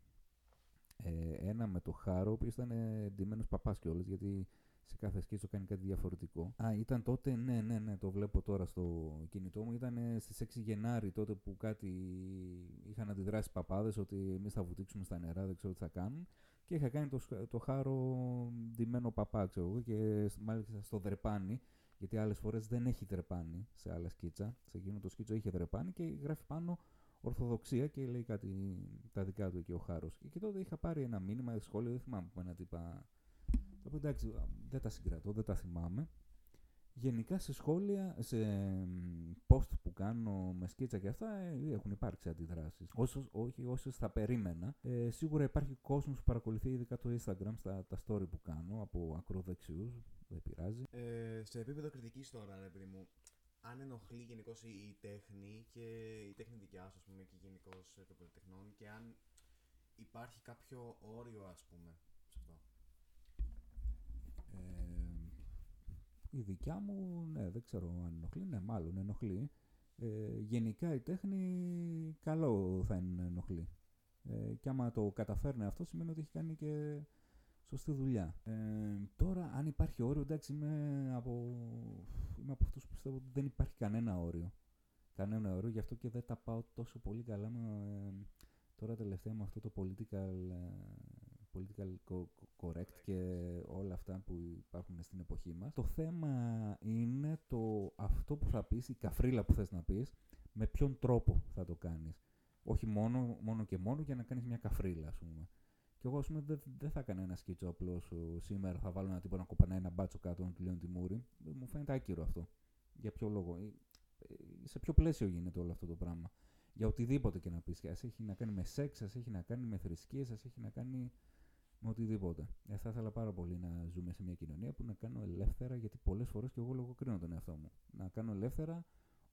ε, ένα με το Χάρο, ο οποίος ήταν εντυμένο παπάς κιόλας, γιατί σε κάθε σκίτσο κάνει κάτι διαφορετικό. Α, ήταν τότε, ναι, ναι, ναι, το βλέπω τώρα στο κινητό μου. Ήταν στις 6 Γενάρη τότε που κάτι είχαν αντιδράσει παπάδες ότι εμείς θα βουτήξουμε στα νερά, δεν ξέρω τι θα κάνουν και είχα κάνει το, το χάρο ντυμένο παπά, ξέρω εγώ, και μάλιστα στο δρεπάνι, γιατί άλλες φορές δεν έχει δρεπάνι σε άλλα σκίτσα. Σε εκείνο το σκίτσο είχε δρεπάνι και γράφει πάνω Ορθοδοξία και λέει κάτι τα δικά του εκεί ο χάρος. Και τότε είχα πάρει ένα μήνυμα, σχόλιο, δεν θυμάμαι που ένα τύπα. Το εντάξει, δεν τα συγκρατώ, δεν τα θυμάμαι. Γενικά σε σχόλια, σε post που κάνω με σκίτσα και αυτά ε, έχουν υπάρξει αντιδράσεις. Όσους, όχι όσες θα περίμενα. Ε, σίγουρα υπάρχει κόσμος που παρακολουθεί ειδικά το Instagram στα τα story που κάνω από ακροδεξιούς, δεν πειράζει. Ε, σε επίπεδο κριτικής τώρα, ρε παιδί μου, αν ενοχλεί γενικώς η, τέχνη και η τέχνη δικιά σου, πούμε, και γενικώς των πολυτεχνών και αν υπάρχει κάποιο όριο, ας πούμε, σε αυτό. Ε, η δικιά μου, ναι, δεν ξέρω αν ενοχλεί. Ναι, μάλλον ενοχλεί. Ε, γενικά η τέχνη καλό θα είναι να ενοχλεί. Ε, και άμα το καταφέρνει αυτό σημαίνει ότι έχει κάνει και σωστή δουλειά. Ε, τώρα, αν υπάρχει όριο, εντάξει, είμαι από, είμαι από αυτούς που πιστεύω ότι δεν υπάρχει κανένα όριο. Κανένα όριο, γι' αυτό και δεν τα πάω τόσο πολύ καλά με, ε, τώρα τελευταία με αυτό το political ε, political correct και όλα αυτά που υπάρχουν στην εποχή μας. Το θέμα είναι το αυτό που θα πεις, η καφρίλα που θες να πεις, με ποιον τρόπο θα το κάνεις. Όχι μόνο, μόνο και μόνο για να κάνεις μια καφρίλα, ας πούμε. Και εγώ, ας πούμε, δεν δε θα έκανα ένα σκίτσο απλώς σήμερα. Θα βάλω ένα τύπο να κοπανάει ένα μπάτσο κάτω να του λέω τη μούρη. Μου φαίνεται άκυρο αυτό. Για ποιο λόγο; Ε, ε, σε ποιο πλαίσιο γίνεται όλο αυτό το πράγμα; Για οτιδήποτε και να πεις. Α έχει να κάνει με σεξ, ας έχει να κάνει με θρησκείες, ας έχει να κάνει με οτιδήποτε. Ε, θα ήθελα πάρα πολύ να ζούμε σε μια κοινωνία που να κάνω ελεύθερα, γιατί πολλές φορές και εγώ λογοκρίνω τον εαυτό μου. Να κάνω ελεύθερα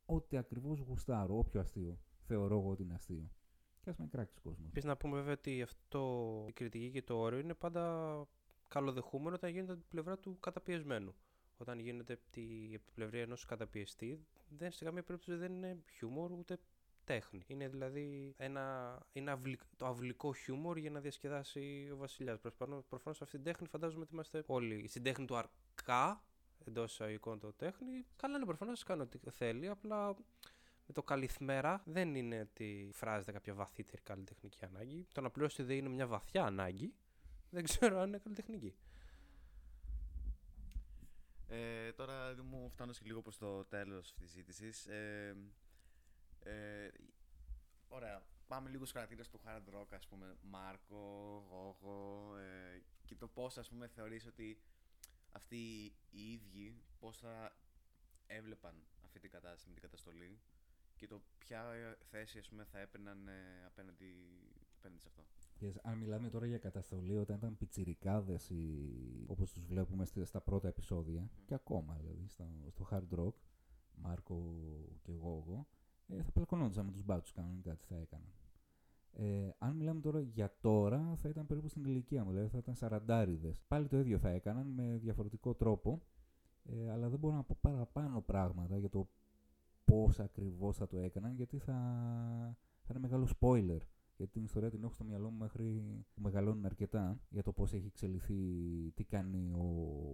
ό,τι ακριβώς γουστάρω, όποιο αστείο θεωρώ εγώ ότι είναι αστείο. Και ας με κράξεις κόσμος. Επίση, να πούμε βέβαια ότι αυτό η κριτική και το όριο είναι πάντα καλοδεχούμενο όταν γίνεται από την πλευρά του καταπιεσμένου. Όταν γίνεται από την πλευρά ενός καταπιεστή, δεν σε καμία περίπτωση δεν είναι χιούμορ ούτε τέχνη. Είναι δηλαδή ένα, είναι το αυλικό χιούμορ για να διασκεδάσει ο Βασιλιάς. Προφανώς αυτή την τέχνη φαντάζομαι ότι είμαστε όλοι. Στην τέχνη του αρκά, εντός εισαγωγικών το τέχνη, καλά είναι προφανώς κάνει ό,τι θέλει, απλά με το καλυθμέρα δεν είναι ότι φράζεται κάποια βαθύτερη καλλιτεχνική ανάγκη. Το να πληρώσει δεν είναι μια βαθιά ανάγκη. Δεν ξέρω αν είναι καλλιτεχνική. Ε, τώρα μου φτάνω και λίγο προς το τέλος αυτής της συζήτησης. Ε, ε, ωραία. Πάμε λίγο στους χαρακτήρες του hard rock, ας πούμε, Μάρκο, Γόγο ε, και το πώς, ας πούμε, θεωρείς ότι αυτοί οι ίδιοι πώς θα έβλεπαν αυτή την κατάσταση με την καταστολή και το ποια θέση, ας πούμε, θα έπαιρναν ε, απέναντι, απέναντι σε αυτό. Yes, αν μιλάμε τώρα για καταστολή όταν ήταν πιτσιρικάδες οι... όπως τους βλέπουμε στα πρώτα επεισόδια και ακόμα δηλαδή στο, στο hard rock Μάρκο και Γόγο ε, θα πλακωνόντουσαν με τους μπάτσους κανονικά τι θα έκαναν. Ε, αν μιλάμε τώρα για τώρα, θα ήταν περίπου στην ηλικία μου, δηλαδή θα ήταν σαραντάριδες. Πάλι το ίδιο θα έκαναν με διαφορετικό τρόπο, ε, αλλά δεν μπορώ να πω παραπάνω πράγματα για το πώς ακριβώς θα το έκαναν, γιατί θα, θα είναι μεγάλο spoiler. Γιατί την ιστορία την έχω στο μυαλό μου μέχρι που μεγαλώνουν αρκετά για το πώς έχει εξελιχθεί, τι κάνει ο,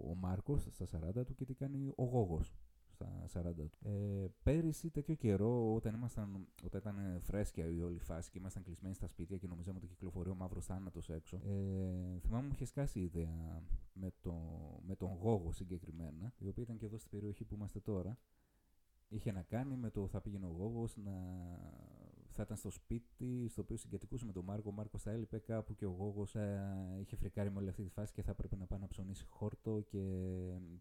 ο Μάρκος στα 40 του και τι κάνει ο Γόγος στα 40 του. Ε, πέρυσι τέτοιο καιρό, όταν, ήμασταν, όταν ήταν φρέσκια η όλη φάση και ήμασταν κλεισμένοι στα σπίτια και νομίζαμε ότι κυκλοφορεί ο μαύρος θάνατος έξω, ε, θυμάμαι μου είχε σκάσει η ιδέα με, το, με τον Γόγο συγκεκριμένα, η οποία ήταν και εδώ στην περιοχή που είμαστε τώρα. Είχε να κάνει με το θα πήγαινε ο Γόγος να θα ήταν στο σπίτι, στο οποίο συγκατοικούσε με τον Μάρκο. Ο Μάρκος θα έλειπε κάπου και ο Γόγος ε, είχε φρικάρει με όλη αυτή τη φάση και θα έπρεπε να πάει να ψωνίσει χόρτο και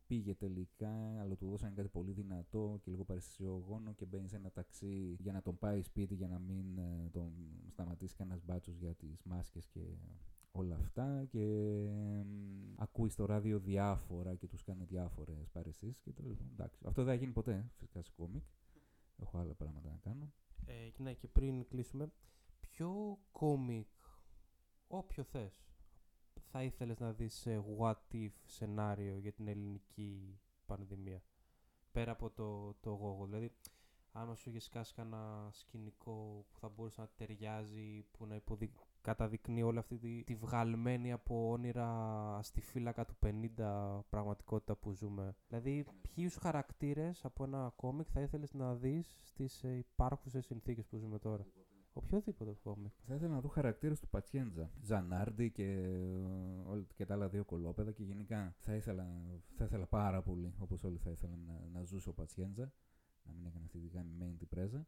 πήγε τελικά, αλλά του δώσανε κάτι πολύ δυνατό και λίγο παρεσιογόνο και μπαίνει σε ένα ταξί για να τον πάει σπίτι για να μην ε, τον σταματήσει κανένας μπάτσος για τις μάσκες και όλα αυτά και ε, ακούει στο ράδιο διάφορα και τους κάνει διάφορες παρεσίες και το εντάξει. Αυτό δεν θα γίνει ποτέ φυσικά σε κόμικ. Έχω άλλα πράγματα να κάνω. Ε, ναι, και πριν κλείσουμε, ποιο κόμικ, όποιο θες, θα ήθελες να δεις σε what if σενάριο για την ελληνική πανδημία. Πέρα από το, το γόγο. Δηλαδή, αν σου είχες σκάσει κανένα σκηνικό που θα μπορούσε να ταιριάζει, που να υποδει... καταδεικνύει όλη αυτή τη, τη βγαλμένη από όνειρα στη φύλακα του 50 πραγματικότητα που ζούμε. Δηλαδή, ποιους χαρακτήρες από ένα κόμικ θα ήθελες να δεις στις ε, υπάρχουσες συνθήκες που ζούμε τώρα; Οποιοδήποτε κόμικ. Θα ήθελα να δω χαρακτήρες του Πατσιέντζα. Ζανάρντι και, ε, και τα άλλα δύο κολόπεδα και γενικά θα ήθελα, θα ήθελα πάρα πολύ, όπως όλοι θα ήθελαν να, να ζούσε ο Πατσιέντζα να μην έκανε αυτή τη γαμημένη την πρέζα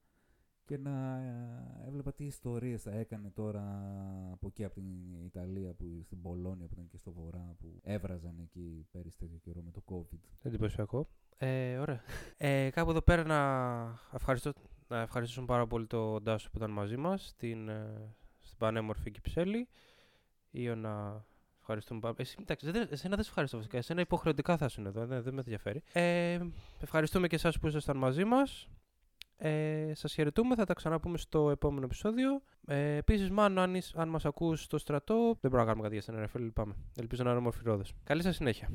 και να ε, έβλεπα τι ιστορίες θα έκανε τώρα από εκεί από την Ιταλία, που, στην Πολώνια που ήταν και στο βορρά που έβραζαν εκεί πέρυσι τέτοιο καιρό με το COVID. Εντυπωσιακό. Ε, ωραία. Ε, κάπου εδώ πέρα να, ευχαριστώ, να ευχαριστήσουμε πάρα πολύ τον Ντάσο που ήταν μαζί μας στην, ε, στην πανέμορφη Κυψέλη ή να Ευχαριστούμε πάρα πολύ. Εντάξει, δεν, εσένα δεν σε ευχαριστώ βασικά. Εσένα υποχρεωτικά θα σου εδώ, δεν, δεν με ενδιαφέρει. Ε, ευχαριστούμε και εσάς που ήσασταν μαζί μας. Ε, σας χαιρετούμε, θα τα ξαναπούμε στο επόμενο επεισόδιο. Ε, Επίσης, μάλλον αν, αν μας ακούς στο στρατό, δεν μπορούμε να κάνουμε κάτι για σένα, Ρεφέλ, λυπάμαι. Ελπίζω να είναι όμορφη Καλή σας συνέχεια.